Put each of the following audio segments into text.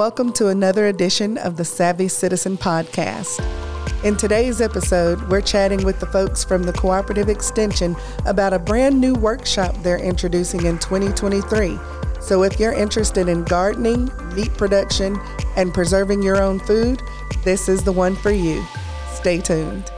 Welcome to another edition of the Savvy Citizen Podcast. In today's episode, we're chatting with the folks from the Cooperative Extension about a brand new workshop they're introducing in 2023. So if you're interested in gardening, meat production, and preserving your own food, this is the one for you. Stay tuned.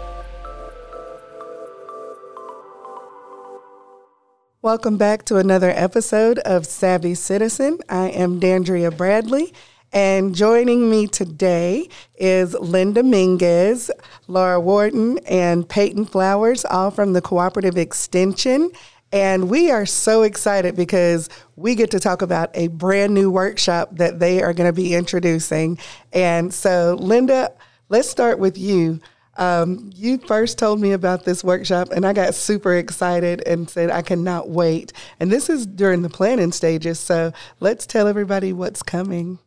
Welcome back to another episode of Savvy Citizen. I am Dandria Bradley, and joining me today is Linda Minguez, Laura Wharton, and Peyton Flowers, all from the Cooperative Extension. And we are so excited because we get to talk about a brand new workshop that they are going to be introducing. And so, Linda, let's start with you. Um, you first told me about this workshop, and I got super excited and said, I cannot wait. And this is during the planning stages. So let's tell everybody what's coming.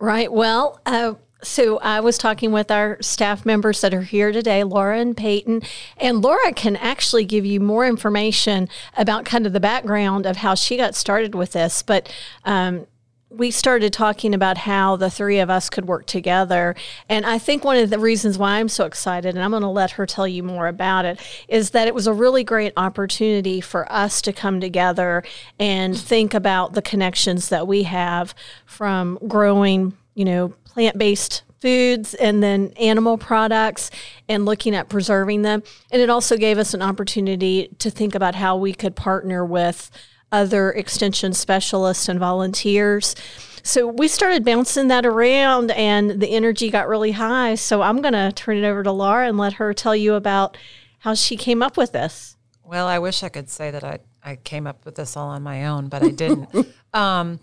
Right. Well, uh, so I was talking with our staff members that are here today, Laura and Peyton, and Laura can actually give you more information about kind of the background of how she got started with this. But um, we started talking about how the three of us could work together. And I think one of the reasons why I'm so excited, and I'm going to let her tell you more about it, is that it was a really great opportunity for us to come together and think about the connections that we have from growing, you know, plant based foods and then animal products and looking at preserving them. And it also gave us an opportunity to think about how we could partner with other extension specialists and volunteers. So we started bouncing that around and the energy got really high. So I'm going to turn it over to Laura and let her tell you about how she came up with this. Well, I wish I could say that I, I came up with this all on my own, but I didn't. um,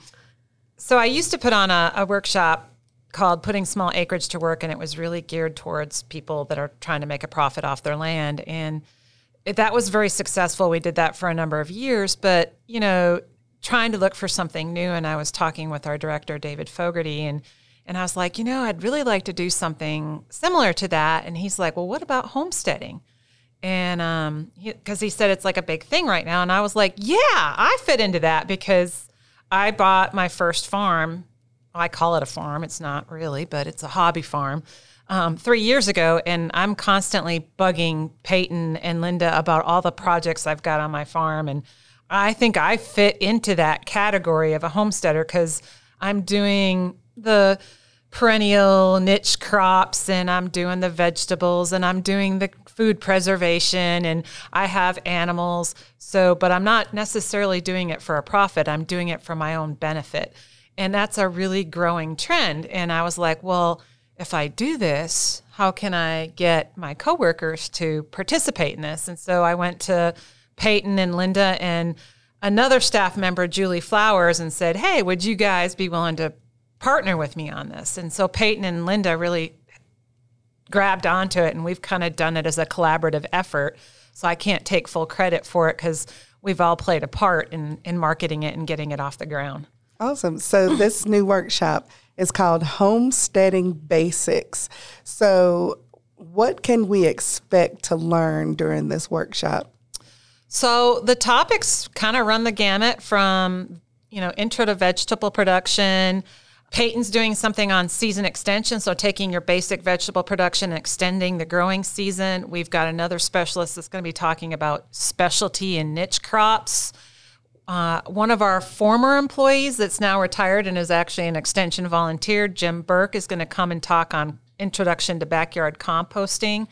so I used to put on a, a workshop called Putting Small Acreage to Work, and it was really geared towards people that are trying to make a profit off their land. And that was very successful. We did that for a number of years, but you know, trying to look for something new. And I was talking with our director, David Fogarty, and and I was like, you know, I'd really like to do something similar to that. And he's like, well, what about homesteading? And um, because he, he said it's like a big thing right now, and I was like, yeah, I fit into that because I bought my first farm. I call it a farm. It's not really, but it's a hobby farm um, three years ago, and I'm constantly bugging Peyton and Linda about all the projects I've got on my farm. And I think I fit into that category of a homesteader because I'm doing the perennial niche crops and I'm doing the vegetables and I'm doing the food preservation and I have animals. So, but I'm not necessarily doing it for a profit, I'm doing it for my own benefit. And that's a really growing trend. And I was like, well, if I do this, how can I get my coworkers to participate in this? And so I went to Peyton and Linda and another staff member, Julie Flowers, and said, Hey, would you guys be willing to partner with me on this? And so Peyton and Linda really grabbed onto it, and we've kind of done it as a collaborative effort. So I can't take full credit for it because we've all played a part in, in marketing it and getting it off the ground. Awesome. So this new workshop is called Homesteading Basics. So, what can we expect to learn during this workshop? So, the topics kind of run the gamut from, you know, intro to vegetable production. Peyton's doing something on season extension, so taking your basic vegetable production and extending the growing season. We've got another specialist that's going to be talking about specialty and niche crops. Uh, one of our former employees that's now retired and is actually an extension volunteer, Jim Burke, is going to come and talk on introduction to backyard composting.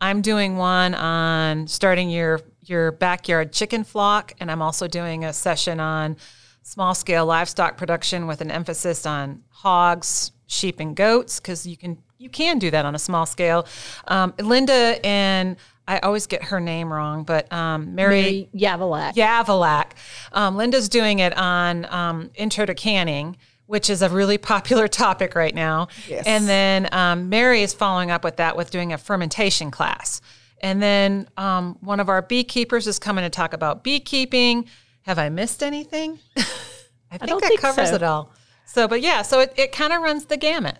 I'm doing one on starting your your backyard chicken flock, and I'm also doing a session on small scale livestock production with an emphasis on hogs, sheep, and goats because you can you can do that on a small scale. Um, Linda and I always get her name wrong, but um, Mary, Mary Yavalak. Yavalak. Um, Linda's doing it on um, Intro to Canning, which is a really popular topic right now. Yes. And then um, Mary is following up with that with doing a fermentation class. And then um, one of our beekeepers is coming to talk about beekeeping. Have I missed anything? I think I that think covers so. it all. So, but yeah, so it, it kind of runs the gamut.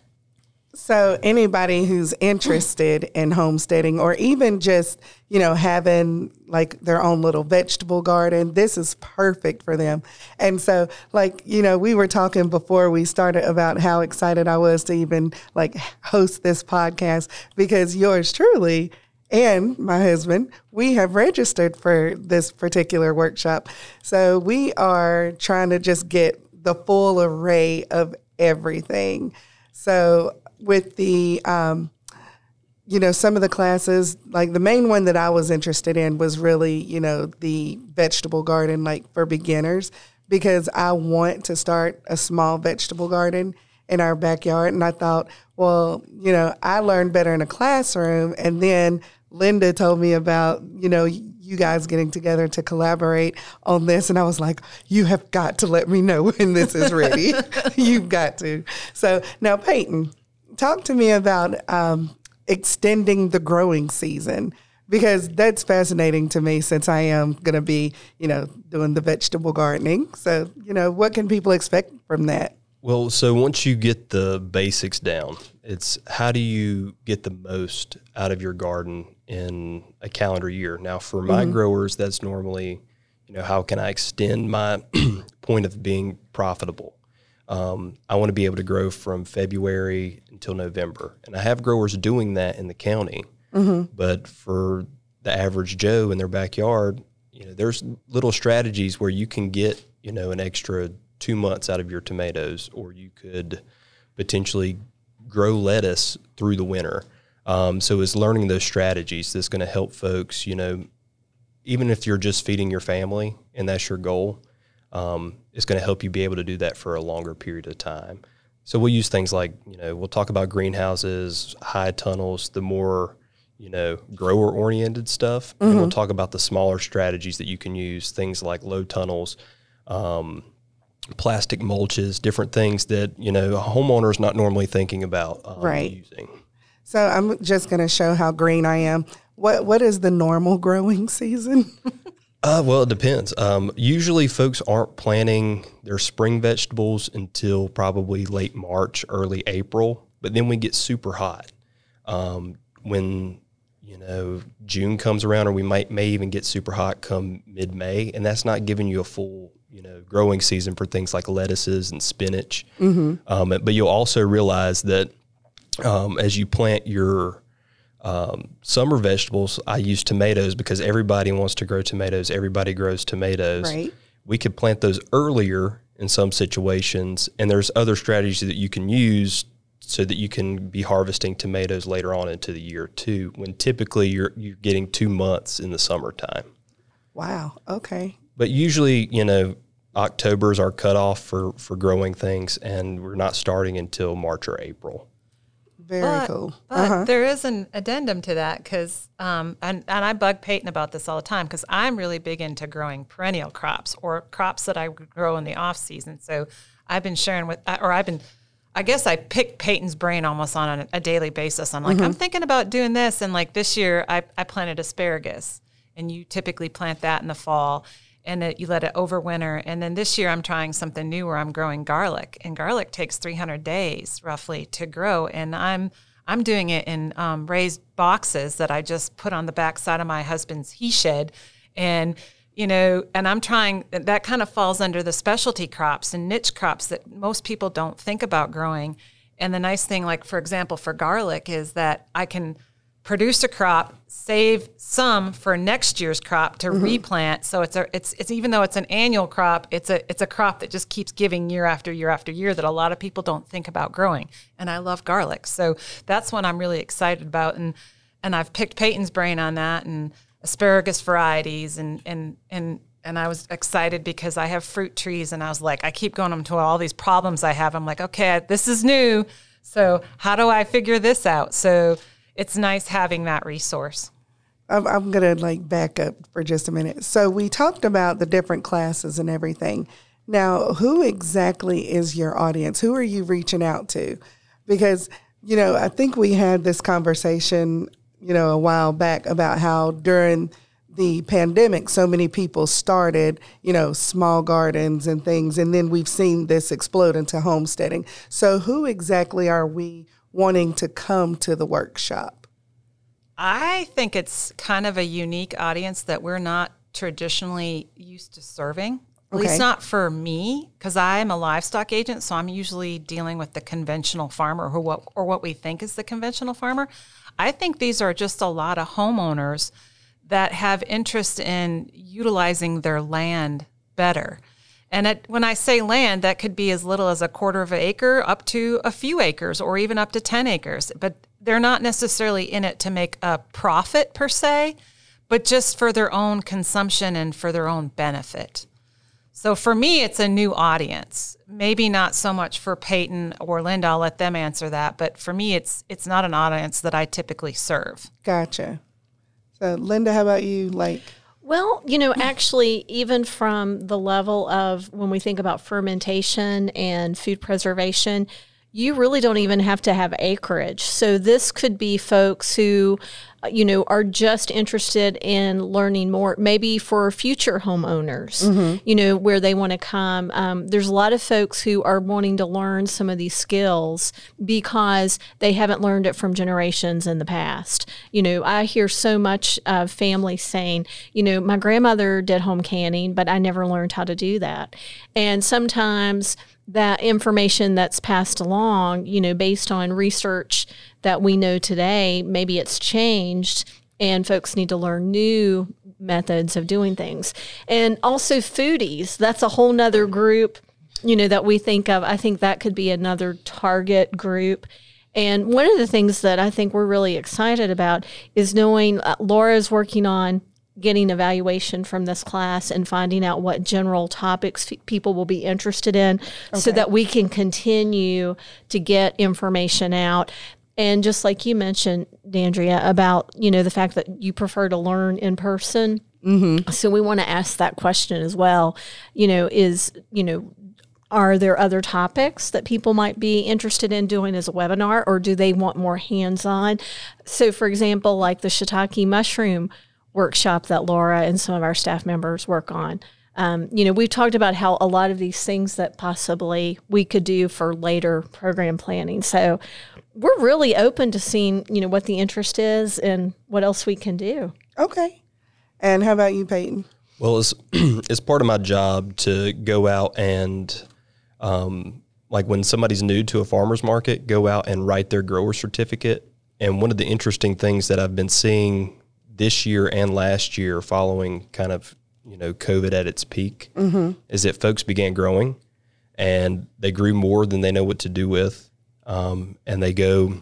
So anybody who's interested in homesteading or even just, you know, having like their own little vegetable garden, this is perfect for them. And so like, you know, we were talking before we started about how excited I was to even like host this podcast because yours truly and my husband, we have registered for this particular workshop. So we are trying to just get the full array of everything. So with the um, you know some of the classes like the main one that i was interested in was really you know the vegetable garden like for beginners because i want to start a small vegetable garden in our backyard. And i thought well you know i learned better in a classroom. And then linda told me about you know you guys getting together to collaborate on this. And i was like you have got to let me know when this is ready. You've got to. So now peyton talk to me about um, extending the growing season because that's fascinating to me since I am going to be, you know, doing the vegetable gardening. So, you know, what can people expect from that? Well, so once you get the basics down, it's how do you get the most out of your garden in a calendar year? Now, for my mm-hmm. growers, that's normally, you know, how can I extend my point of being profitable? Um, I want to be able to grow from February until November. And I have growers doing that in the county. Mm-hmm. But for the average Joe in their backyard, you know, there's little strategies where you can get, you know, an extra two months out of your tomatoes, or you could potentially grow lettuce through the winter. Um, so it's learning those strategies that's going to help folks, you know, even if you're just feeding your family and that's your goal, um, it's going to help you be able to do that for a longer period of time. So we'll use things like, you know, we'll talk about greenhouses, high tunnels, the more, you know, grower oriented stuff. Mm-hmm. And we'll mm-hmm. talk about the smaller strategies that you can use, things like low tunnels, um, plastic mulches, different things that, you know, a homeowner is not normally thinking about um, right. using. So I'm just going to show how green I am. What What is the normal growing season? Uh, well, it depends. Um, usually, folks aren't planting their spring vegetables until probably late March, early April. But then we get super hot. Um, when you know June comes around, or we might may even get super hot come mid May, and that's not giving you a full you know growing season for things like lettuces and spinach. Mm-hmm. Um, but you'll also realize that um, as you plant your um, summer vegetables, I use tomatoes because everybody wants to grow tomatoes. Everybody grows tomatoes. Right. We could plant those earlier in some situations, and there's other strategies that you can use so that you can be harvesting tomatoes later on into the year too. When typically you're you're getting two months in the summertime. Wow. Okay. But usually, you know, October is our cutoff for for growing things, and we're not starting until March or April. Very but, cool. But uh-huh. there is an addendum to that because, um, and, and I bug Peyton about this all the time because I'm really big into growing perennial crops or crops that I grow in the off season. So I've been sharing with, or I've been, I guess I pick Peyton's brain almost on a, a daily basis. I'm like, mm-hmm. I'm thinking about doing this. And like this year, I, I planted asparagus, and you typically plant that in the fall and it, you let it overwinter. And then this year I'm trying something new where I'm growing garlic, and garlic takes 300 days roughly to grow. And I'm I'm doing it in um, raised boxes that I just put on the back side of my husband's he shed, and you know, and I'm trying. That kind of falls under the specialty crops and niche crops that most people don't think about growing. And the nice thing, like for example, for garlic, is that I can produce a crop, save some for next year's crop to mm-hmm. replant. So it's a it's it's even though it's an annual crop, it's a it's a crop that just keeps giving year after year after year that a lot of people don't think about growing. And I love garlic. So that's what I'm really excited about and and I've picked Peyton's brain on that and asparagus varieties and and and and I was excited because I have fruit trees and I was like I keep going to all these problems I have. I'm like, okay, this is new. So how do I figure this out? So it's nice having that resource. I'm, I'm going to like back up for just a minute. So we talked about the different classes and everything. Now, who exactly is your audience? Who are you reaching out to? Because, you know, I think we had this conversation, you know, a while back about how during the pandemic, so many people started, you know, small gardens and things, and then we've seen this explode into homesteading. So, who exactly are we wanting to come to the workshop? I think it's kind of a unique audience that we're not traditionally used to serving. At Okay. least not for me, because I'm a livestock agent, so I'm usually dealing with the conventional farmer or what or what we think is the conventional farmer. I think these are just a lot of homeowners that have interest in utilizing their land better. And it, when I say land, that could be as little as a quarter of an acre up to a few acres or even up to 10 acres. But they're not necessarily in it to make a profit per se, but just for their own consumption and for their own benefit. So for me, it's a new audience. Maybe not so much for Peyton or Linda. I'll let them answer that. But for me, it's it's not an audience that I typically serve. Gotcha. So, Linda, how about you? Like, Well, you know, actually, even from the level of when we think about fermentation and food preservation, you really don't even have to have acreage. So, this could be folks who, you know, are just interested in learning more, maybe for future homeowners, you know, where they want to come. Um, there's a lot of folks who are wanting to learn some of these skills because they haven't learned it from generations in the past. You know, I hear so much of families saying, you know, my grandmother did home canning, but I never learned how to do that. And sometimes that information that's passed along, you know, based on research that we know today, maybe it's changed and folks need to learn new methods of doing things. And also foodies, that's a whole nother group, you know, that we think of. I think that could be another target group. And one of the things that I think we're really excited about is knowing uh, Laura is working on getting evaluation from this class and finding out what general topics f- people will be interested in so that we can continue to get information out. And just like you mentioned dandria about you know the fact that you prefer to learn in person. Mm-hmm. so we want to ask that question as well. You know is you know are there other topics that people might be interested in doing as a webinar or do they want more hands-on? So for example like the shiitake mushroom workshop that laura and some of our staff members work on um, you know we've talked about how a lot of these things that possibly we could do for later program planning so we're really open to seeing you know what the interest is and what else we can do okay. And how about you, Peyton? Well, it's it's part of my job to go out and, um, like when somebody's new to a farmer's market, go out and write their grower certificate. And one of the interesting things that I've been seeing this year and last year, following kind of you know COVID at its peak, is that folks began growing, and they grew more than they know what to do with, um, and they go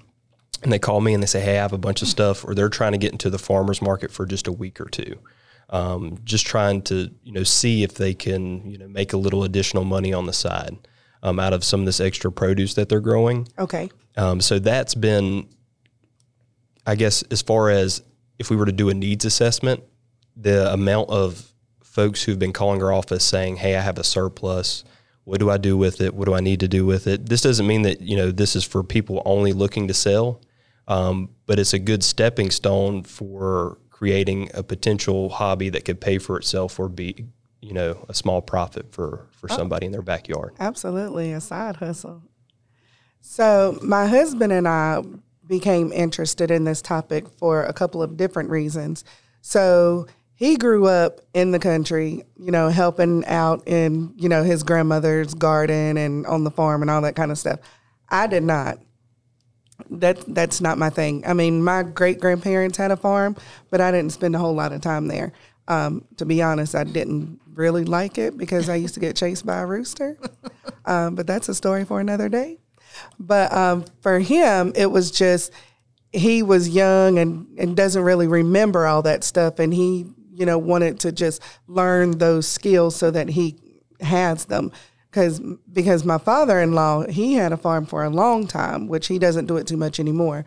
and they call me and they say, "Hey, I have a bunch of stuff," or they're trying to get into the farmers market for just a week or two, um, just trying to you know see if they can you know make a little additional money on the side um, out of some of this extra produce that they're growing. Okay. Um, so that's been, I guess, as far as if we were to do a needs assessment, the amount of folks who've been calling our office saying, "Hey, I have a surplus. What do I do with it? What do I need to do with it?" This doesn't mean that you know this is for people only looking to sell, um, but it's a good stepping stone for creating a potential hobby that could pay for itself or be, you know, a small profit for for somebody in their backyard. Absolutely, a side hustle. So, my husband and I became interested in this topic for a couple of different reasons. So, he grew up in the country, you know, helping out in, you know, his grandmother's garden and on the farm and all that kind of stuff. I did not. That that's not my thing. I mean, my great grandparents had a farm, but I didn't spend a whole lot of time there. Um, to be honest, I didn't really like it because I used to get chased by a rooster. Um, but that's a story for another day. But um, for him, it was just he was young and, and doesn't really remember all that stuff, and he you know wanted to just learn those skills so that he has them. Because because my father in law he had a farm for a long time, which he doesn't do it too much anymore.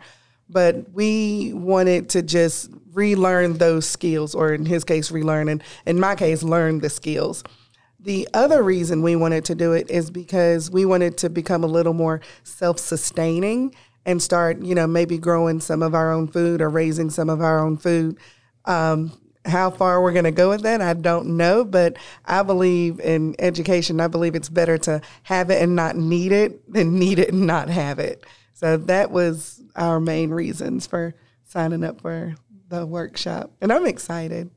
But we wanted to just relearn those skills, or in his case, relearn, and in my case, learn the skills. The other reason we wanted to do it is because we wanted to become a little more self sustaining and start, you know, maybe growing some of our own food or raising some of our own food. Um, how far we're going to go with that, I don't know, but I believe in education. I believe it's better to have it and not need it than need it and not have it. So that was our main reasons for signing up for the workshop. And I'm excited.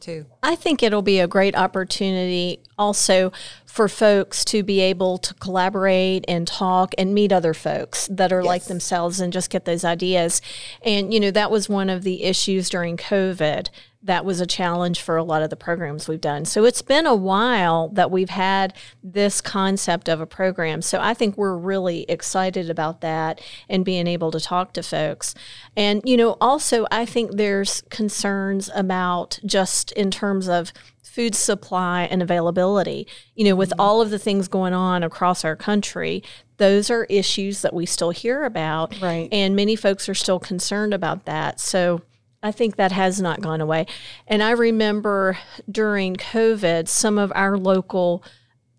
Too. I think it'll be a great opportunity also for folks to be able to collaborate and talk and meet other folks that are yes. like themselves and just get those ideas. And, you know, that was one of the issues during COVID that was a challenge for a lot of the programs we've done. So it's been a while that we've had this concept of a program. So I think we're really excited about that and being able to talk to folks. And, you know, also, I think there's concerns about just in terms of food supply and availability. You know, with mm-hmm. all of the things going on across our country, those are issues that we still hear about. Right. And many folks are still concerned about that. So, I think that has not gone away. And I remember during COVID, some of our local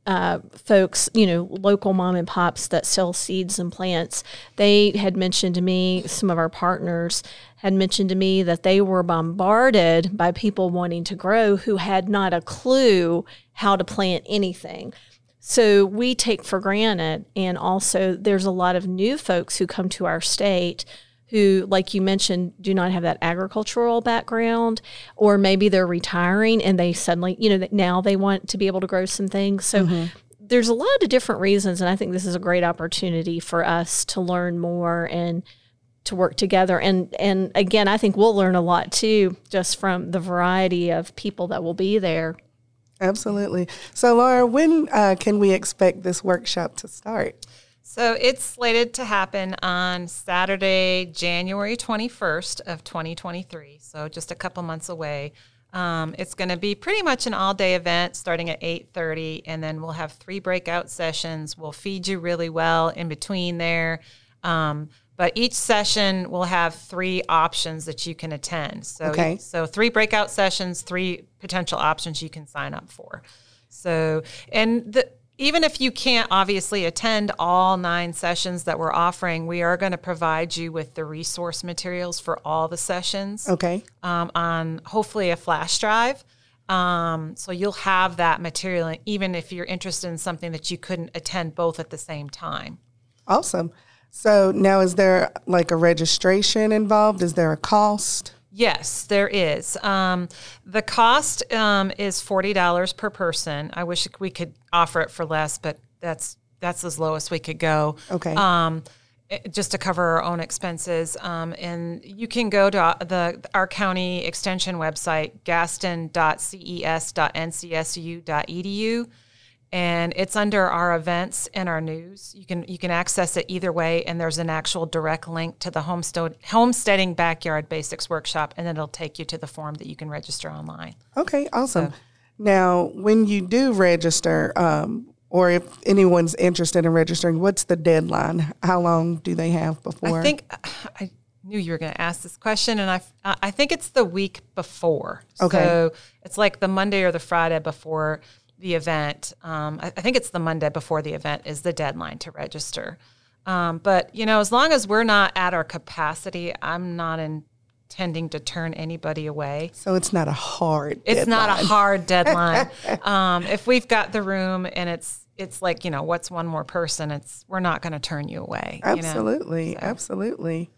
uh, folks, you know, local mom and pops that sell seeds and plants, they had mentioned to me, some of our partners had mentioned to me that they were bombarded by people wanting to grow who had not a clue how to plant anything. So we take for granted. And also, there's a lot of new folks who come to our state who, like you mentioned, do not have that agricultural background, or maybe they're retiring and they suddenly, you know, now they want to be able to grow some things. So mm-hmm. there's a lot of different reasons, and I think this is a great opportunity for us to learn more and to work together. And and again, I think we'll learn a lot too, just from the variety of people that will be there. Absolutely. So, Laura, when uh, can we expect this workshop to start? So it's slated to happen on Saturday, January 21st of 2023. So just a couple months away. Um, it's going to be pretty much an all-day event starting at 8:30, and then we'll have three breakout sessions. We'll feed you really well in between there. Um, but each session will have three options that you can attend. So, okay. so three breakout sessions, three potential options you can sign up for. So, and the even if you can't obviously attend all nine sessions that we're offering, we are going to provide you with the resource materials for all the sessions. Okay. Um, on hopefully a flash drive. Um, so you'll have that material, even if you're interested in something that you couldn't attend both at the same time. Awesome. So now, is there like a registration involved? Is there a cost? Yes, there is. Um, the cost um, is forty dollars per person. I wish we could offer it for less, but that's that's as low as we could go. Okay. Um, just to cover our own expenses, um, and you can go to uh, the our county extension website, gaston.ces.ncsu.edu and it's under our events and our news. You can you can access it either way, and there's an actual direct link to the homestead homesteading backyard basics workshop, and it'll take you to the form that you can register online. Okay, awesome. So, now, when you do register, um, or if anyone's interested in registering, what's the deadline? How long do they have before? I think I knew you were going to ask this question, and I I think it's the week before. Okay, so it's like the Monday or the Friday before the event. Um, I, I, think it's the Monday before the event is the deadline to register. Um, but you know, as long as we're not at our capacity, I'm not intending to turn anybody away. So it's not a hard. It's deadline. not a hard deadline. um, if we've got the room and it's it's like you know what's one more person, it's we're not going to turn you away. Absolutely, you know? so. absolutely.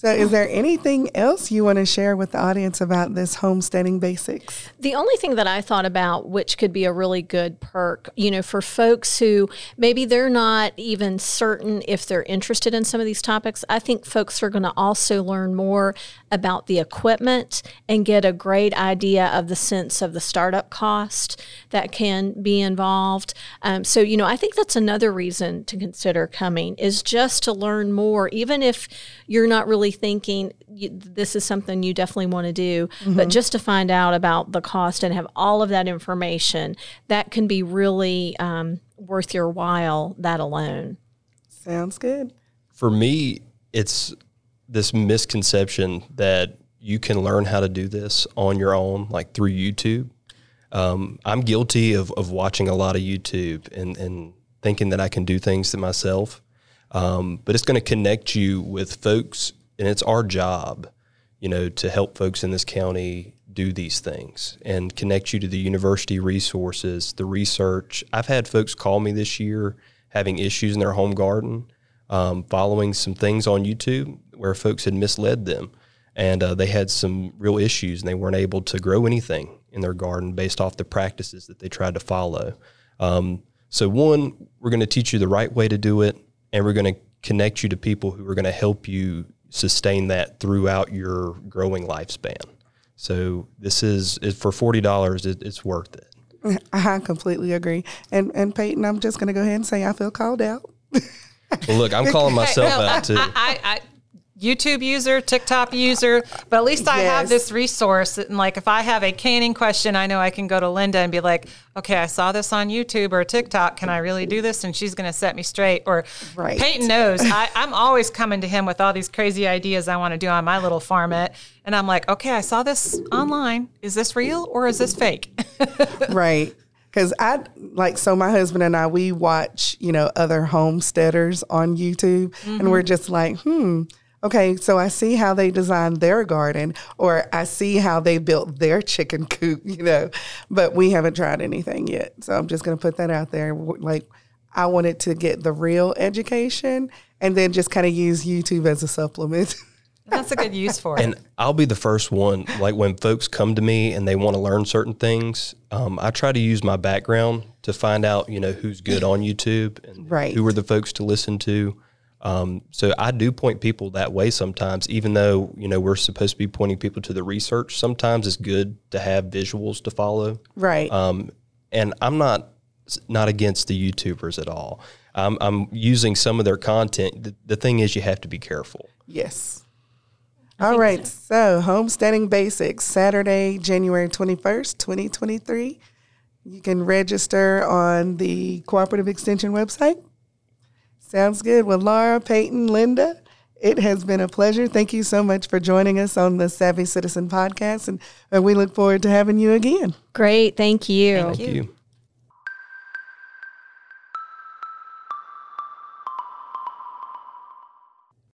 So, is there anything else you want to share with the audience about this homesteading basics? The only thing that I thought about, which could be a really good perk, you know, for folks who maybe they're not even certain if they're interested in some of these topics, I think folks are going to also learn more about the equipment and get a great idea of the sense of the startup cost that can be involved. Um, so, you know, I think that's another reason to consider coming is just to learn more, even if you're not really really thinking this is something you definitely want to do, mm-hmm. but just to find out about the cost and have all of that information, that can be really um, worth your while, that alone. Sounds good. For me, it's this misconception that you can learn how to do this on your own, like through YouTube. Um, I'm guilty of, of watching a lot of YouTube and, and thinking that I can do things to myself. Um, but it's going to connect you with folks and it's our job, you know, to help folks in this county do these things and connect you to the university resources, the research. I've had folks call me this year having issues in their home garden. Um, following some things on YouTube where folks had misled them, and uh, they had some real issues, and they weren't able to grow anything in their garden based off the practices that they tried to follow. Um, so, one, we're going to teach you the right way to do it, and we're going to connect you to people who are going to help you sustain that throughout your growing lifespan. So, this is, for forty dollars. It, it's worth it. I completely agree. And and Peyton, I'm just going to go ahead and say I feel called out. Well, look, I'm calling myself Well, out too. I, I, I, YouTube user, TikTok user, but at least I have this resource. And like, if I have a canning question, I know I can go to Linda and be like, okay, I saw this on YouTube or TikTok. Can I really do this? And she's going to set me straight. Or Right. Peyton knows I, I'm always coming to him with all these crazy ideas I want to do on my little farmette. And I'm like, okay, I saw this online. Is this real or is this fake? right. Because I like, so my husband and I, we watch, you know, other homesteaders on YouTube and we're just like, hmm, okay, so I see how they designed their garden or I see how they built their chicken coop, you know, but we haven't tried anything yet. So I'm just going to put that out there. Like, I wanted to get the real education and then just kind of use YouTube as a supplement. That's a good use for it. And I'll be the first one. Like when folks come to me and they want to learn certain things, um, I try to use my background to find out, you know, who's good on YouTube and Right. who are the folks to listen to. Um, so I do point people that way sometimes, even though you know we're supposed to be pointing people to the research. Sometimes it's good to have visuals to follow. right. Um, and I'm not not against the YouTubers at all. I'm, I'm using some of their content. The, the thing is, you have to be careful. Yes. All right. So. homesteading basics, Saturday, January 21st, 2023. You can register on the Cooperative Extension website. Sounds good. Well, Laura, Peyton, Linda, it has been a pleasure. Thank you so much for joining us on the Savvy Citizen podcast, and, and we look forward to having you again. Great. Thank you. Thank you.